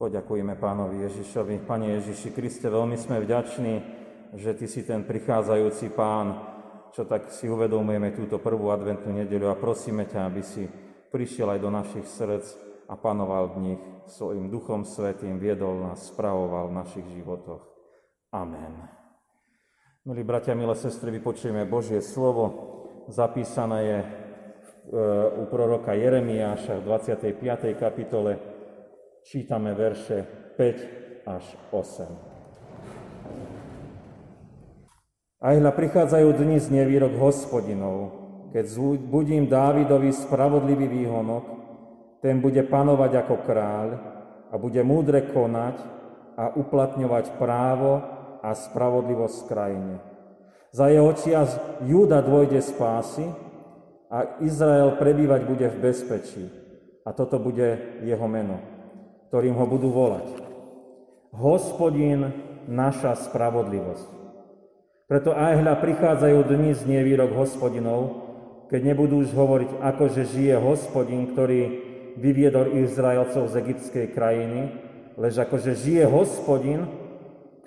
Poďakujeme pánovi Ježišovi. Pane Ježiši Kriste, veľmi sme vďační, že Ty si ten prichádzajúci pán, čo tak si uvedomujeme túto prvú adventnú nedeľu a prosíme ťa, aby si prišiel aj do našich srdc a panoval v nich svojim Duchom Svetým, viedol nás, spravoval v našich životoch. Amen. Milí bratia, milé sestry, vypočujeme Božie slovo. Zapísané je e, u proroka Jeremiáša v 25. kapitole čítame verše 5 až 8. Aj hľa prichádzajú dni z nevýrok hospodinov, keď budím Dávidovi spravodlivý výhonok, ten bude panovať ako kráľ a bude múdre konať a uplatňovať právo a spravodlivosť v krajine. Za jeho čias Júda dôjde spásy a Izrael prebývať bude v bezpečí. A toto bude jeho meno ktorým ho budú volať. Hospodin, naša spravodlivosť. Preto aj hľa prichádzajú dni z nevýrok hospodinov, keď nebudú už hovoriť, ako že žije hospodin, ktorý vyviedol Izraelcov z egyptskej krajiny, lež že žije hospodin,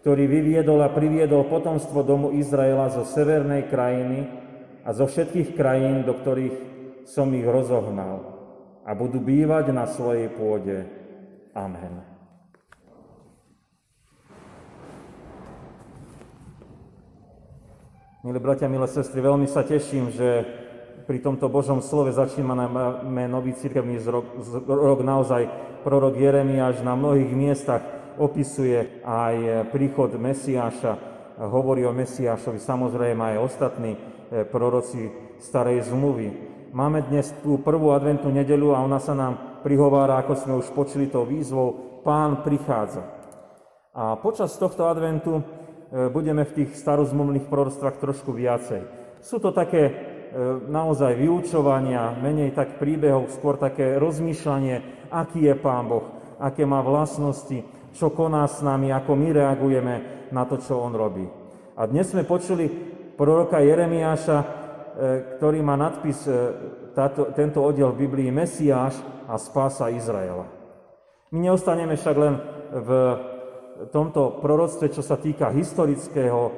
ktorý vyviedol a priviedol potomstvo domu Izraela zo severnej krajiny a zo všetkých krajín, do ktorých som ich rozohnal a budú bývať na svojej pôde Amen. Milí bratia, milé sestry, veľmi sa teším, že pri tomto Božom slove začíname nový cirkevný rok, rok naozaj. Prorok Jeremiáš na mnohých miestach opisuje aj príchod Mesiáša, hovorí o Mesiášovi, samozrejme aj ostatní eh, proroci starej zmluvy. Máme dnes tú prvú adventnú nedelu a ona sa nám prihovára, ako sme už počuli tou výzvou, Pán prichádza. A počas tohto adventu e, budeme v tých starozmluvných prorostvách trošku viacej. Sú to také e, naozaj vyučovania, menej tak príbehov, skôr také rozmýšľanie, aký je Pán Boh, aké má vlastnosti, čo koná s nami, ako my reagujeme na to, čo On robí. A dnes sme počuli proroka Jeremiáša, e, ktorý má nadpis táto, tento oddiel v Biblii Mesiáš a spása Izraela. My neostaneme však len v tomto proroctve, čo sa týka historického,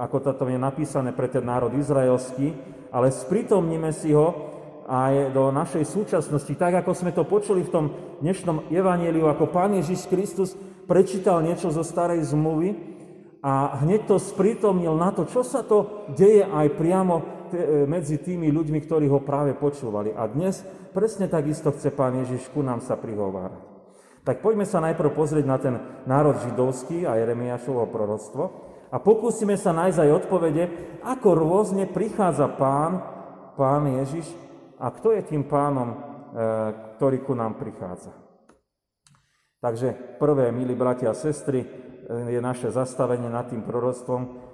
ako toto je napísané pre ten národ izraelský, ale sprítomníme si ho aj do našej súčasnosti, tak ako sme to počuli v tom dnešnom evaníliu, ako Pán Ježiš Kristus prečítal niečo zo starej zmluvy a hneď to sprítomnil na to, čo sa to deje aj priamo medzi tými ľuďmi, ktorí ho práve počúvali. A dnes presne takisto chce Pán Ježiš ku nám sa prihovárať. Tak poďme sa najprv pozrieť na ten národ židovský a Jeremiášovo proroctvo a pokúsime sa nájsť aj odpovede, ako rôzne prichádza Pán, Pán Ježiš a kto je tým pánom, e, ktorý ku nám prichádza. Takže prvé, milí bratia a sestry, e, je naše zastavenie nad tým proroctvom, E,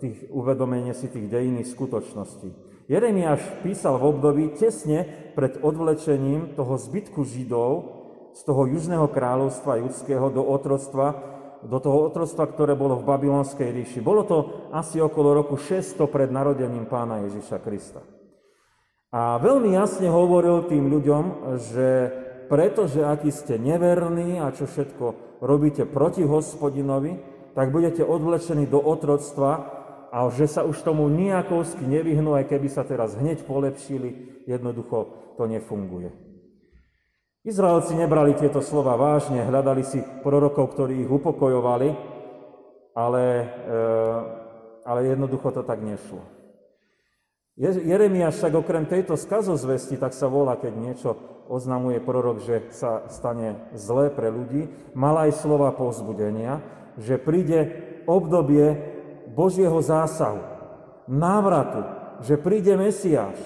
tých, uvedomenie si tých dejinných skutočností. Jeremiáš písal v období tesne pred odvlečením toho zbytku Židov z toho južného kráľovstva judského do otroctva, do toho otroctva, ktoré bolo v Babylonskej ríši. Bolo to asi okolo roku 600 pred narodením pána Ježiša Krista. A veľmi jasne hovoril tým ľuďom, že pretože aký ste neverní a čo všetko robíte proti hospodinovi, tak budete odvlečení do otroctva a že sa už tomu nejakovsky nevyhnú, aj keby sa teraz hneď polepšili, jednoducho to nefunguje. Izraelci nebrali tieto slova vážne, hľadali si prorokov, ktorí ich upokojovali, ale, e, ale jednoducho to tak nešlo. Jeremiáš však okrem tejto skazozvesti, tak sa volá, keď niečo oznamuje prorok, že sa stane zlé pre ľudí, mal aj slova povzbudenia, že príde obdobie Božieho zásahu, návratu, že príde Mesiáš.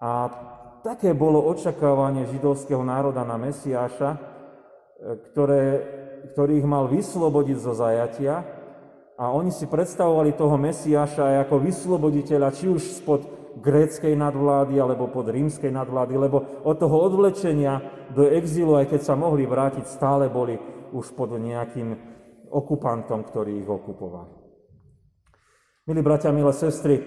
A také bolo očakávanie židovského národa na Mesiáša, ktoré, ktorý ich mal vyslobodiť zo zajatia a oni si predstavovali toho Mesiáša aj ako vysloboditeľa, či už spod gréckej nadvlády alebo pod rímskej nadvlády, lebo od toho odvlečenia do exílu, aj keď sa mohli vrátiť, stále boli už pod nejakým okupantom, ktorý ich okupoval. Milí bratia, milé sestry,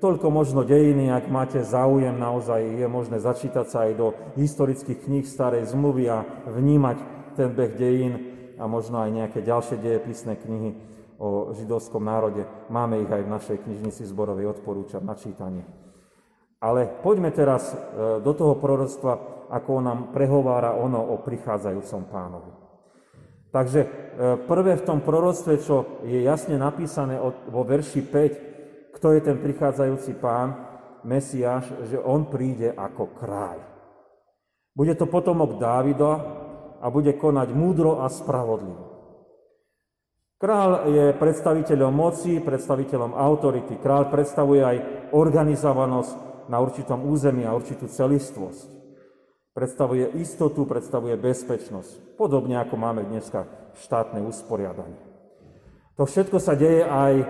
toľko možno dejiny, ak máte záujem, naozaj je možné začítať sa aj do historických kníh starej zmluvy a vnímať ten beh dejín a možno aj nejaké ďalšie dejepisné knihy o židovskom národe. Máme ich aj v našej knižnici zborovej, odporúčam na čítanie. Ale poďme teraz e, do toho proroctva, ako nám prehovára ono o prichádzajúcom pánovi. Takže e, prvé v tom proroctve, čo je jasne napísané vo verši 5, kto je ten prichádzajúci pán, Mesiáš, že on príde ako kráľ. Bude to potomok Dávida a bude konať múdro a spravodlivo. Král je predstaviteľom moci, predstaviteľom autority. Král predstavuje aj organizovanosť na určitom území a určitú celistvosť. Predstavuje istotu, predstavuje bezpečnosť. Podobne ako máme dneska štátne usporiadanie. To všetko sa deje aj, e,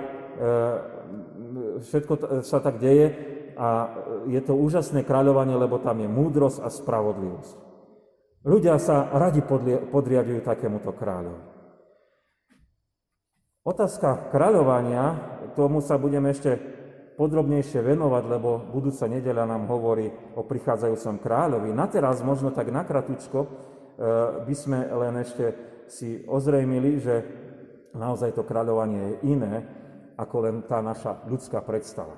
všetko sa tak deje a je to úžasné kráľovanie, lebo tam je múdrosť a spravodlivosť. Ľudia sa radi podriadujú takémuto kráľovi. Otázka kráľovania, tomu sa budeme ešte podrobnejšie venovať, lebo budúca nedeľa nám hovorí o prichádzajúcom kráľovi. Na teraz možno tak nakratučko e, by sme len ešte si ozrejmili, že naozaj to kráľovanie je iné ako len tá naša ľudská predstava.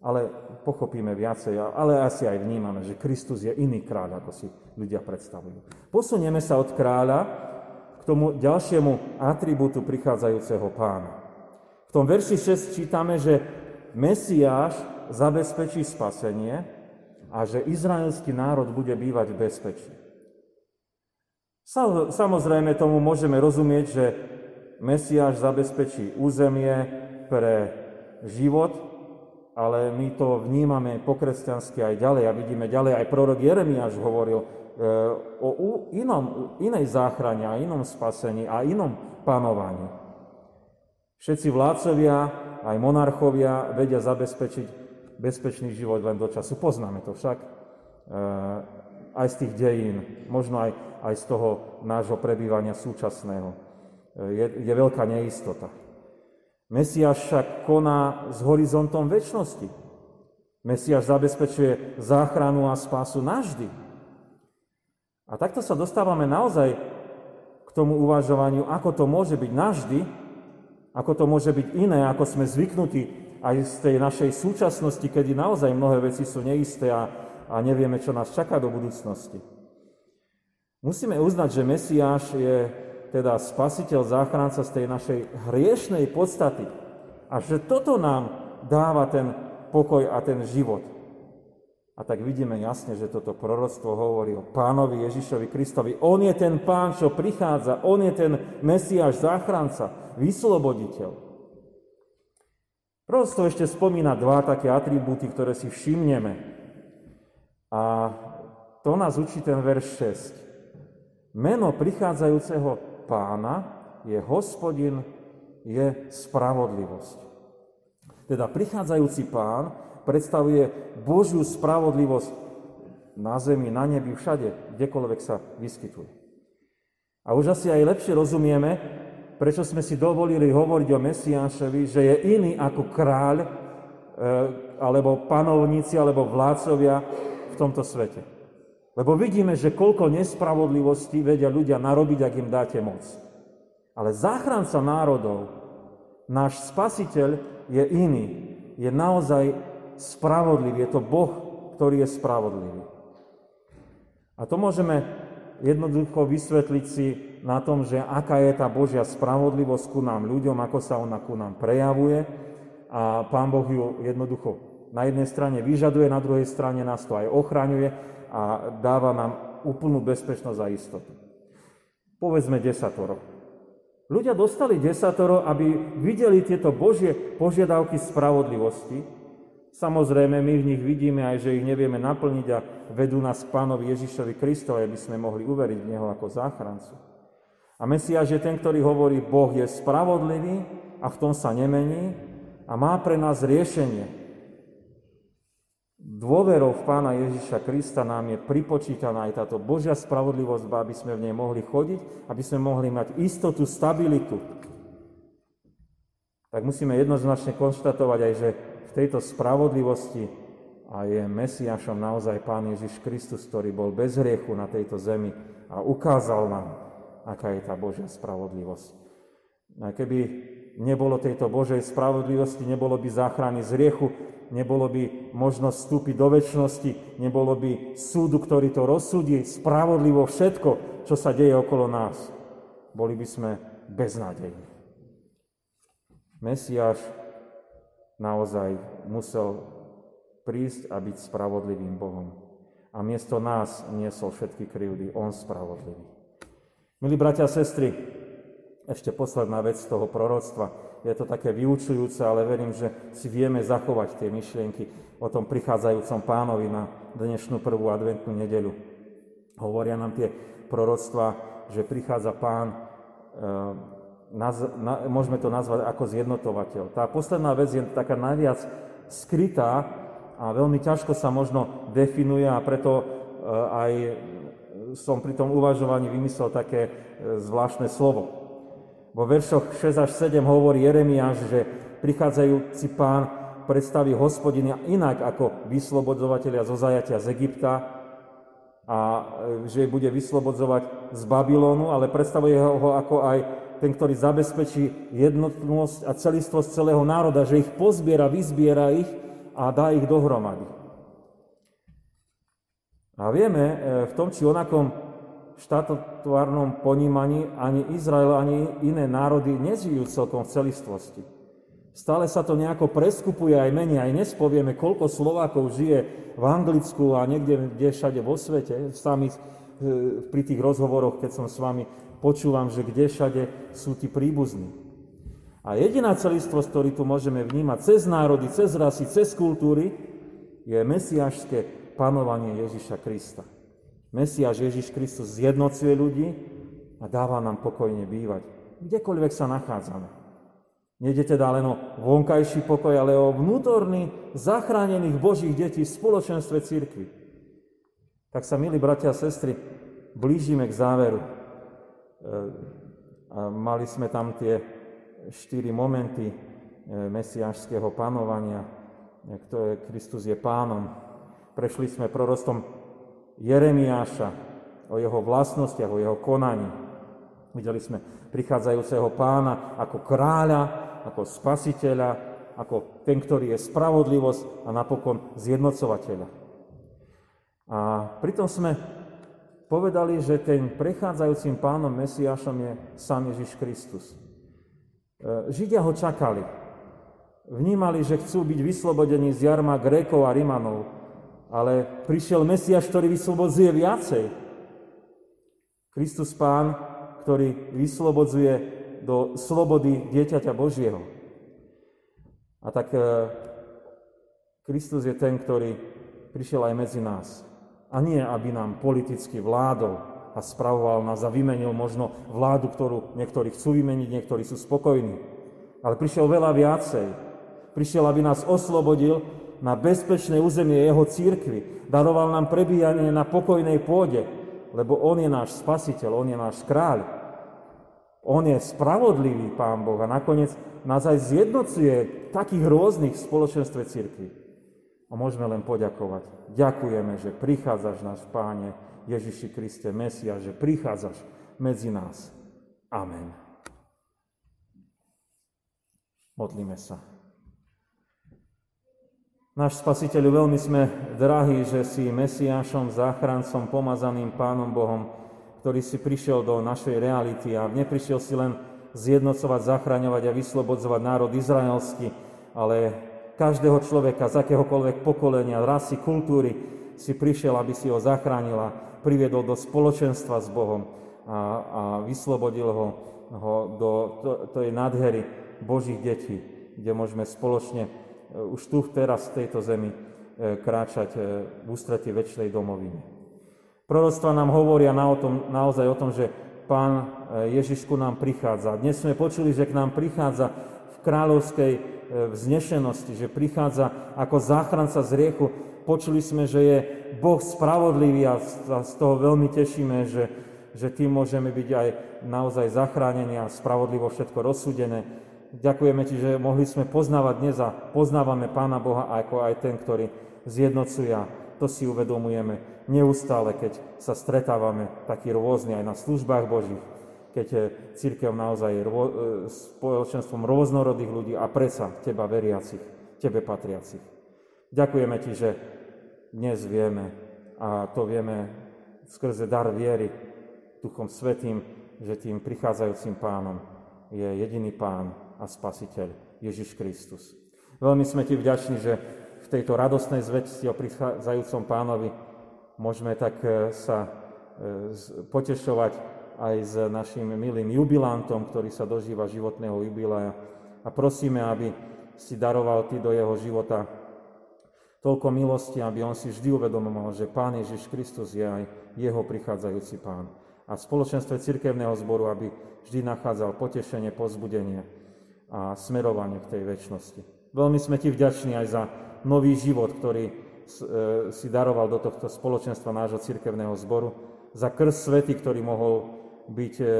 Ale pochopíme viacej, ale asi aj vnímame, že Kristus je iný kráľ, ako si ľudia predstavujú. Posunieme sa od kráľa k tomu ďalšiemu atribútu prichádzajúceho pána. V tom verši 6 čítame, že Mesiáš zabezpečí spasenie a že izraelský národ bude bývať v bezpečí. Samozrejme tomu môžeme rozumieť, že Mesiáš zabezpečí územie pre život, ale my to vnímame po kresťansky aj ďalej a vidíme ďalej. Aj prorok Jeremiáš hovoril e, o inom, inej záchrane a inom spasení a inom panovaní. Všetci vládcovia aj monarchovia vedia zabezpečiť bezpečný život len do času. Poznáme to však eh, aj z tých dejín, možno aj, aj z toho nášho prebývania súčasného. Eh, je, je veľká neistota. Mesiáš však koná s horizontom väčšnosti. Mesiáš zabezpečuje záchranu a spásu navždy. A takto sa dostávame naozaj k tomu uvažovaniu, ako to môže byť navždy, ako to môže byť iné, ako sme zvyknutí aj z tej našej súčasnosti, kedy naozaj mnohé veci sú neisté a, a nevieme, čo nás čaká do budúcnosti. Musíme uznať, že Mesiáš je teda spasiteľ, záchranca z tej našej hriešnej podstaty a že toto nám dáva ten pokoj a ten život. A tak vidíme jasne, že toto proroctvo hovorí o pánovi Ježišovi Kristovi. On je ten pán, čo prichádza, on je ten Mesiáš, záchranca, vysloboditeľ. Proroctvo ešte spomína dva také atribúty, ktoré si všimneme. A to nás učí ten verš 6. Meno prichádzajúceho pána je hospodin, je spravodlivosť. Teda prichádzajúci pán predstavuje Božiu spravodlivosť na zemi, na nebi, všade, kdekoľvek sa vyskytuje. A už asi aj lepšie rozumieme, prečo sme si dovolili hovoriť o Mesiášovi, že je iný ako kráľ, e, alebo panovníci, alebo vládcovia v tomto svete. Lebo vidíme, že koľko nespravodlivosti vedia ľudia narobiť, ak im dáte moc. Ale záchranca národov, náš spasiteľ je iný. Je naozaj spravodlivý. Je to Boh, ktorý je spravodlivý. A to môžeme jednoducho vysvetliť si na tom, že aká je tá Božia spravodlivosť ku nám ľuďom, ako sa ona ku nám prejavuje. A Pán Boh ju jednoducho na jednej strane vyžaduje, na druhej strane nás to aj ochraňuje a dáva nám úplnú bezpečnosť a istotu. Povedzme desatoro. Ľudia dostali desatoro, aby videli tieto Božie požiadavky spravodlivosti, Samozrejme, my v nich vidíme aj, že ich nevieme naplniť a vedú nás k pánovi Ježišovi Kristovi, aby sme mohli uveriť v Neho ako záchrancu. A Mesiáš je ten, ktorý hovorí, Boh je spravodlivý a v tom sa nemení a má pre nás riešenie. Dôverou v pána Ježiša Krista nám je pripočítaná aj táto Božia spravodlivosť, aby sme v nej mohli chodiť, aby sme mohli mať istotu, stabilitu. Tak musíme jednoznačne konštatovať aj, že v tejto spravodlivosti a je Mesiašom naozaj Pán Ježiš Kristus, ktorý bol bez hriechu na tejto zemi a ukázal nám, aká je tá Božia spravodlivosť. A keby nebolo tejto Božej spravodlivosti, nebolo by záchrany z riechu, nebolo by možnosť vstúpiť do väčšnosti, nebolo by súdu, ktorý to rozsúdi spravodlivo všetko, čo sa deje okolo nás. Boli by sme beznádejní. Mesiáš naozaj musel prísť a byť spravodlivým Bohom. A miesto nás niesol všetky krivdy. On spravodlivý. Milí bratia a sestry, ešte posledná vec z toho proroctva. Je to také vyučujúce, ale verím, že si vieme zachovať tie myšlienky o tom prichádzajúcom pánovi na dnešnú prvú adventnú nedeľu. Hovoria nám tie proroctva, že prichádza pán, e, môžeme to nazvať ako zjednotovateľ. Tá posledná vec je taká najviac skrytá a veľmi ťažko sa možno definuje a preto e, aj som pri tom uvažovaní vymyslel také e, zvláštne slovo. Vo veršoch 6 až 7 hovorí Jeremiáš, že prichádzajúci pán predstaví hospodina inak ako vyslobodzovateľia zo zajatia z Egypta a e, že bude vyslobodzovať z Babylonu, ale predstavuje ho ako aj ten, ktorý zabezpečí jednotnosť a celistvosť celého národa, že ich pozbiera, vyzbiera ich a dá ich dohromady. A vieme, e, v tom či onakom štátotvárnom ponímaní ani Izrael, ani iné národy nežijú celkom v celistvosti. Stále sa to nejako preskupuje aj menej. Aj dnes povieme, koľko Slovákov žije v Anglicku a niekde kde všade vo svete. Sami e, pri tých rozhovoroch, keď som s vami počúvam, že kde všade sú tí príbuzní. A jediná celistvosť, ktorú tu môžeme vnímať cez národy, cez rasy, cez kultúry, je mesiašské panovanie Ježiša Krista. Mesiáš Ježiš Kristus zjednocuje ľudí a dáva nám pokojne bývať, kdekoľvek sa nachádzame. Nede teda len o vonkajší pokoj, ale o vnútorný, zachránených Božích detí v spoločenstve církvy. Tak sa, milí bratia a sestry, blížime k záveru. E, a mali sme tam tie štyri momenty e, mesiášského panovania, ktoré Kristus je pánom. Prešli sme prorostom Jeremiáša, o jeho vlastnostiach, o jeho konaní. Videli sme prichádzajúceho pána ako kráľa, ako spasiteľa, ako ten, ktorý je spravodlivosť a napokon zjednocovateľa. A pritom sme povedali, že ten prechádzajúcim pánom Mesiášom je sám Ježiš Kristus. E, Židia ho čakali. Vnímali, že chcú byť vyslobodení z jarma Grékov a Rimanov, ale prišiel Mesiaš, ktorý vyslobodzuje viacej. Kristus Pán, ktorý vyslobodzuje do slobody dieťaťa Božieho. A tak e, Kristus je ten, ktorý prišiel aj medzi nás. A nie, aby nám politicky vládol a spravoval nás a vymenil možno vládu, ktorú niektorí chcú vymeniť, niektorí sú spokojní. Ale prišiel veľa viacej. Prišiel, aby nás oslobodil na bezpečné územie jeho církvy. Daroval nám prebíjanie na pokojnej pôde, lebo On je náš spasiteľ, On je náš kráľ. On je spravodlivý Pán Boh a nakoniec nás aj zjednocuje takých rôznych v spoločenstve církvy. A môžeme len poďakovať. Ďakujeme, že prichádzaš náš Páne Ježiši Kriste, Mesia, že prichádzaš medzi nás. Amen. Modlíme sa. Náš spasiteľ, veľmi sme drahí, že si Mesiášom, záchrancom, pomazaným Pánom Bohom, ktorý si prišiel do našej reality a neprišiel si len zjednocovať, zachraňovať a vyslobodzovať národ izraelský, ale každého človeka z akéhokoľvek pokolenia, rasy, kultúry si prišiel, aby si ho zachránila, priviedol do spoločenstva s Bohom a, a vyslobodil ho, ho do tej nádhery Božích detí, kde môžeme spoločne už tu teraz v tejto zemi eh, kráčať eh, v ústretí väčšej domoviny. Proroctva nám hovoria na o tom, naozaj o tom, že Pán Ježišku nám prichádza. Dnes sme počuli, že k nám prichádza v kráľovskej vznešenosti, že prichádza ako záchranca z riechu. Počuli sme, že je Boh spravodlivý a z toho veľmi tešíme, že, že tým môžeme byť aj naozaj zachránení a spravodlivo všetko rozsúdené. Ďakujeme Ti, že mohli sme poznávať dnes a poznávame Pána Boha ako aj ten, ktorý zjednocuje. To si uvedomujeme neustále, keď sa stretávame takí rôzni aj na službách Božích. keď je církev naozaj rô, e, spoločenstvom rôznorodých ľudí a predsa teba veriacich, tebe patriacich. Ďakujeme ti, že dnes vieme a to vieme skrze dar viery Duchom Svetým, že tým prichádzajúcim pánom je jediný pán a spasiteľ Ježiš Kristus. Veľmi sme ti vďační, že v tejto radostnej zvesti o prichádzajúcom pánovi môžeme tak e, sa e, potešovať aj s našim milým jubilantom, ktorý sa dožíva životného jubilaja. A prosíme, aby si daroval Ty do jeho života toľko milosti, aby on si vždy uvedomoval, že Pán Ježiš Kristus je aj jeho prichádzajúci Pán. A v spoločenstve cirkevného zboru, aby vždy nachádzal potešenie, pozbudenie a smerovanie k tej väčšnosti. Veľmi sme Ti vďační aj za nový život, ktorý e, si daroval do tohto spoločenstva nášho cirkevného zboru, za krst svety, ktorý mohol byť e, e,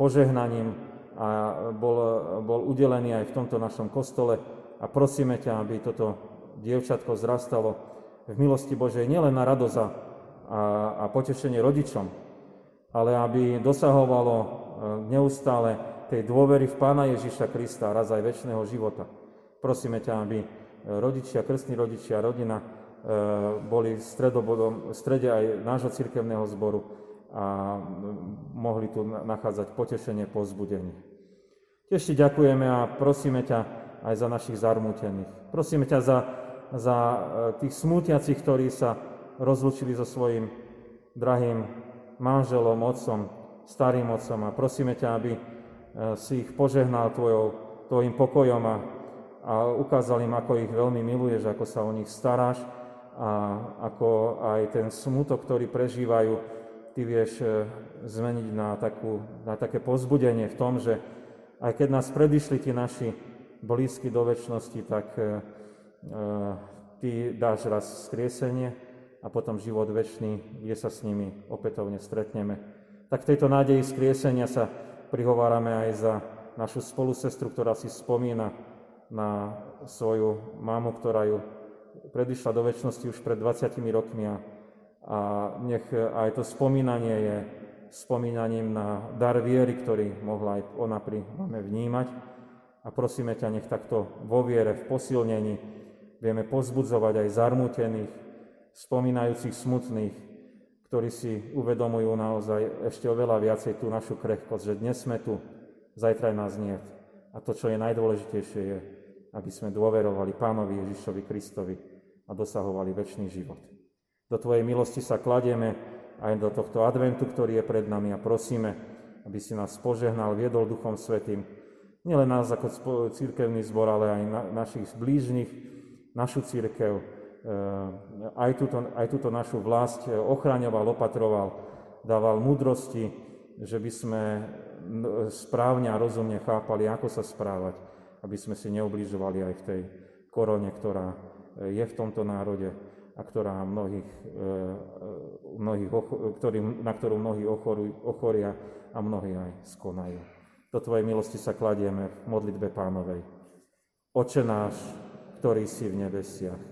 požehnaním a bol, bol udelený aj v tomto našom kostole. A prosíme ťa, aby toto dievčatko zrastalo v milosti Božej nielen na radosť a, a potešenie rodičom, ale aby dosahovalo neustále tej dôvery v Pána Ježiša Krista a raz aj väčšného života. Prosíme ťa, aby rodičia, krstní rodičia, rodina boli v, v strede aj nášho cirkevného zboru a mohli tu nachádzať potešenie, pozbudenie. Tiež ti ďakujeme a prosíme ťa aj za našich zarmútených. Prosíme ťa za, za e, tých smútiacich, ktorí sa rozlučili so svojím drahým manželom, otcom, starým otcom a prosíme ťa, aby e, si ich požehnal tvojou, tvojim pokojom a, a ukázal im, ako ich veľmi miluješ, ako sa o nich staráš a ako aj ten smutok, ktorý prežívajú, ty vieš e, zmeniť na, takú, na také pozbudenie v tom, že aj keď nás predišli tí naši blízky do väčšnosti, tak e, e, ty dáš raz skriesenie a potom život väčší, kde sa s nimi opätovne stretneme. Tak v tejto nádeji skriesenia sa prihovárame aj za našu spolusestru, ktorá si spomína na svoju mámu, ktorá ju predišla do väčšnosti už pred 20 rokmi a a nech aj to spomínanie je spomínaním na dar viery, ktorý mohla aj ona pri máme vnímať. A prosíme ťa, nech takto vo viere, v posilnení vieme pozbudzovať aj zarmútených, spomínajúcich smutných, ktorí si uvedomujú naozaj ešte oveľa viacej tú našu krehkosť, že dnes sme tu, zajtra nás nie. A to, čo je najdôležitejšie, je, aby sme dôverovali Pánovi Ježišovi Kristovi a dosahovali väčší život. Do Tvojej milosti sa kladieme aj do tohto adventu, ktorý je pred nami a prosíme, aby si nás požehnal, viedol Duchom Svetým, nielen nás ako církevný zbor, ale aj na, našich blížnych, našu církev, aj túto, aj túto našu vlast eh, ochraňoval, opatroval, dával múdrosti, že by sme správne a rozumne chápali, ako sa správať, aby sme si neubližovali aj v tej korone, ktorá eh, je v tomto národe a ktorá mnohých, e, e, mnohých, ktorý, na ktorú mnohí ochoria a mnohí aj skonajú. Do Tvojej milosti sa kladieme v modlitbe pánovej. Oče náš, ktorý si v nebesiach,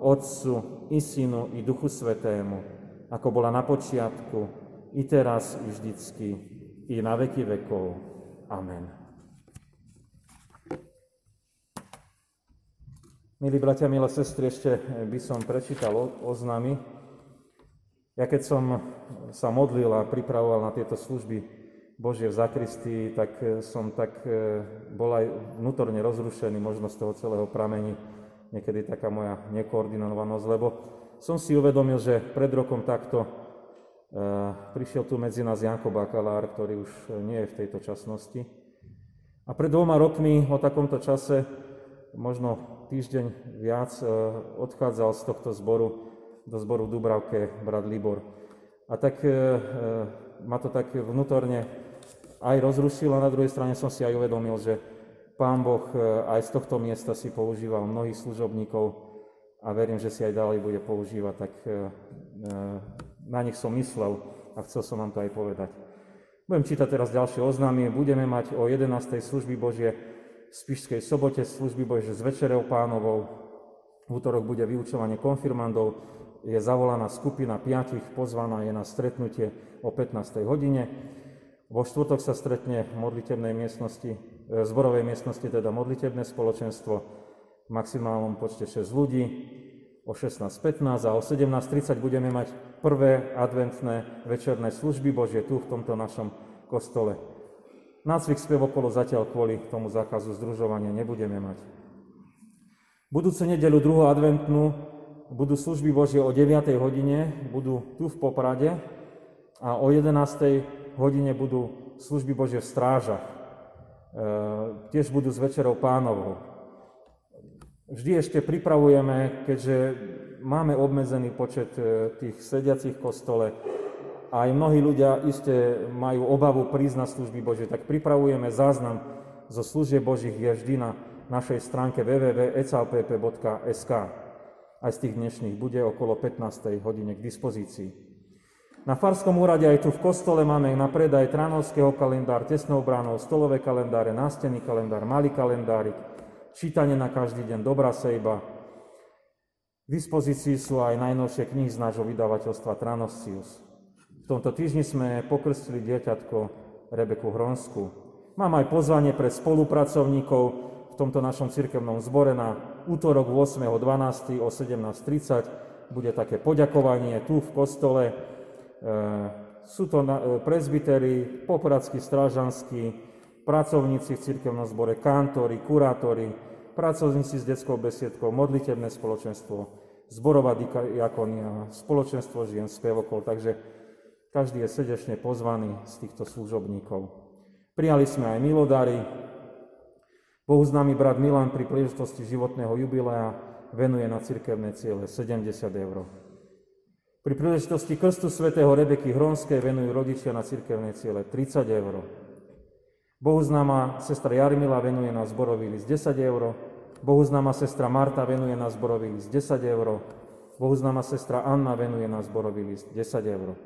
Otcu, i Synu, i Duchu Svetému, ako bola na počiatku, i teraz, i vždycky, i na veky vekov. Amen. Milí bratia, milé sestry, ešte by som prečítal oznámy. Ja keď som sa modlil a pripravoval na tieto služby Božie v zakristii, tak som tak e, bol aj vnútorne rozrušený možno z toho celého pramení, niekedy taká moja nekoordinovanosť, lebo som si uvedomil, že pred rokom takto e, prišiel tu medzi nás Janko Bakalár, ktorý už nie je v tejto časnosti. A pred dvoma rokmi o takomto čase, možno týždeň viac e, odchádzal z tohto zboru do zboru v Dubravke brat Libor. A tak e, ma to tak vnútorne aj rozrušil a na druhej strane som si aj uvedomil, že Pán Boh e, aj z tohto miesta si používal mnohých služobníkov a verím, že si aj ďalej bude používať, tak e, e, na nich som myslel a chcel som vám to aj povedať. Budem čítať teraz ďalšie oznámy. Budeme mať o 11. služby Božie v Spišskej sobote, služby Božie s Večerou pánovou. V útorok bude vyučovanie konfirmandov. Je zavolaná skupina piatich, pozvaná je na stretnutie o 15. hodine. Vo štvrtok sa stretne v modlitebnej miestnosti, v zborovej miestnosti teda modlitebné spoločenstvo v maximálnom počte 6 ľudí o 16.15 a o 17.30 budeme mať prvé adventné večerné služby Božie tu v tomto našom kostole. Nácvik spevokolo zatiaľ kvôli tomu zákazu združovania nebudeme mať. Budúcu nedelu druhú adventnú budú služby Božie o 9. hodine, budú tu v Poprade a o 11. hodine budú služby Božie v strážach. E, tiež budú s Večerou pánovou. Vždy ešte pripravujeme, keďže máme obmedzený počet e, tých sediacich kostole, aj mnohí ľudia iste majú obavu prísť na služby Božie, tak pripravujeme záznam zo služieb Božích je vždy na našej stránke www.ecalpp.sk. Aj z tých dnešných bude okolo 15. hodine k dispozícii. Na Farskom úrade aj tu v kostole máme na predaj Tranovského kalendár, tesnou bránou, stolové kalendáre, nástenný kalendár, malý kalendárik, čítanie na každý deň, dobrá sejba. V dispozícii sú aj najnovšie knihy z nášho vydavateľstva Tranoscius. V tomto týždni sme pokrstili dieťatko Rebeku Hronsku. Mám aj pozvanie pre spolupracovníkov v tomto našom cirkevnom zbore na útorok 8.12. o 17.30. Bude také poďakovanie tu v kostole. E, sú to e, prezbitery, popradskí, strážanskí, pracovníci v cirkevnom zbore, kantori, kurátori, pracovníci s detskou besiedkou, modlitebné spoločenstvo, zborová diakonia, spoločenstvo žien, spevokol. Takže každý je srdečne pozvaný z týchto služobníkov. Prijali sme aj milodary. Bohu známy brat Milan pri príležitosti životného jubilea venuje na cirkevné ciele 70 eur. Pri príležitosti krstu svätého Rebeky Hronskej venujú rodičia na cirkevné ciele 30 eur. Bohu známa sestra Jarmila venuje na zborový list 10 eur, Bohu známa sestra Marta venuje na zborový list 10 eur, Bohu známa sestra Anna venuje na zborový list 10 eur.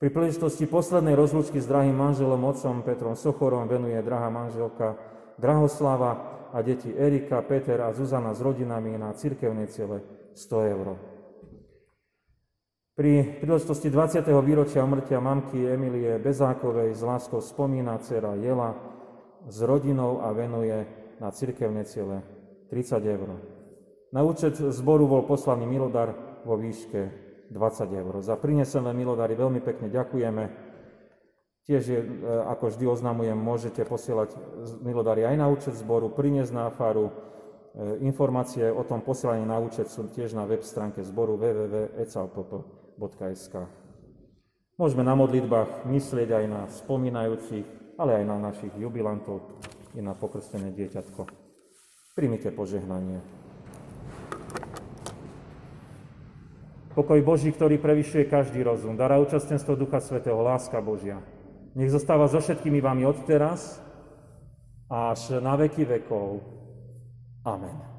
Pri príležitosti poslednej rozlúčky s drahým manželom, otcom Petrom Sochorom venuje drahá manželka Drahoslava a deti Erika, Peter a Zuzana s rodinami na cirkevné ciele 100 eur. Pri príležitosti 20. výročia umrtia mamky Emilie Bezákovej z láskou spomína dcera Jela s rodinou a venuje na cirkevné ciele 30 eur. Na účet zboru bol poslaný milodar vo výške 20 eur. Za prinesené milodary veľmi pekne ďakujeme. Tiež, je, e, ako vždy oznamujem, môžete posielať milodary aj na účet zboru, priniesť na faru. E, informácie o tom posielaní na účet sú tiež na web stránke zboru www.ecalpp.com www.modlitba.sk. Môžeme na modlitbách myslieť aj na spomínajúcich, ale aj na našich jubilantov i na pokrstené dieťatko. Primite požehnanie. Pokoj Boží, ktorý prevyšuje každý rozum, dará účastenstvo Ducha Svetého, láska Božia. Nech zostáva so všetkými vami od teraz až na veky vekov. Amen.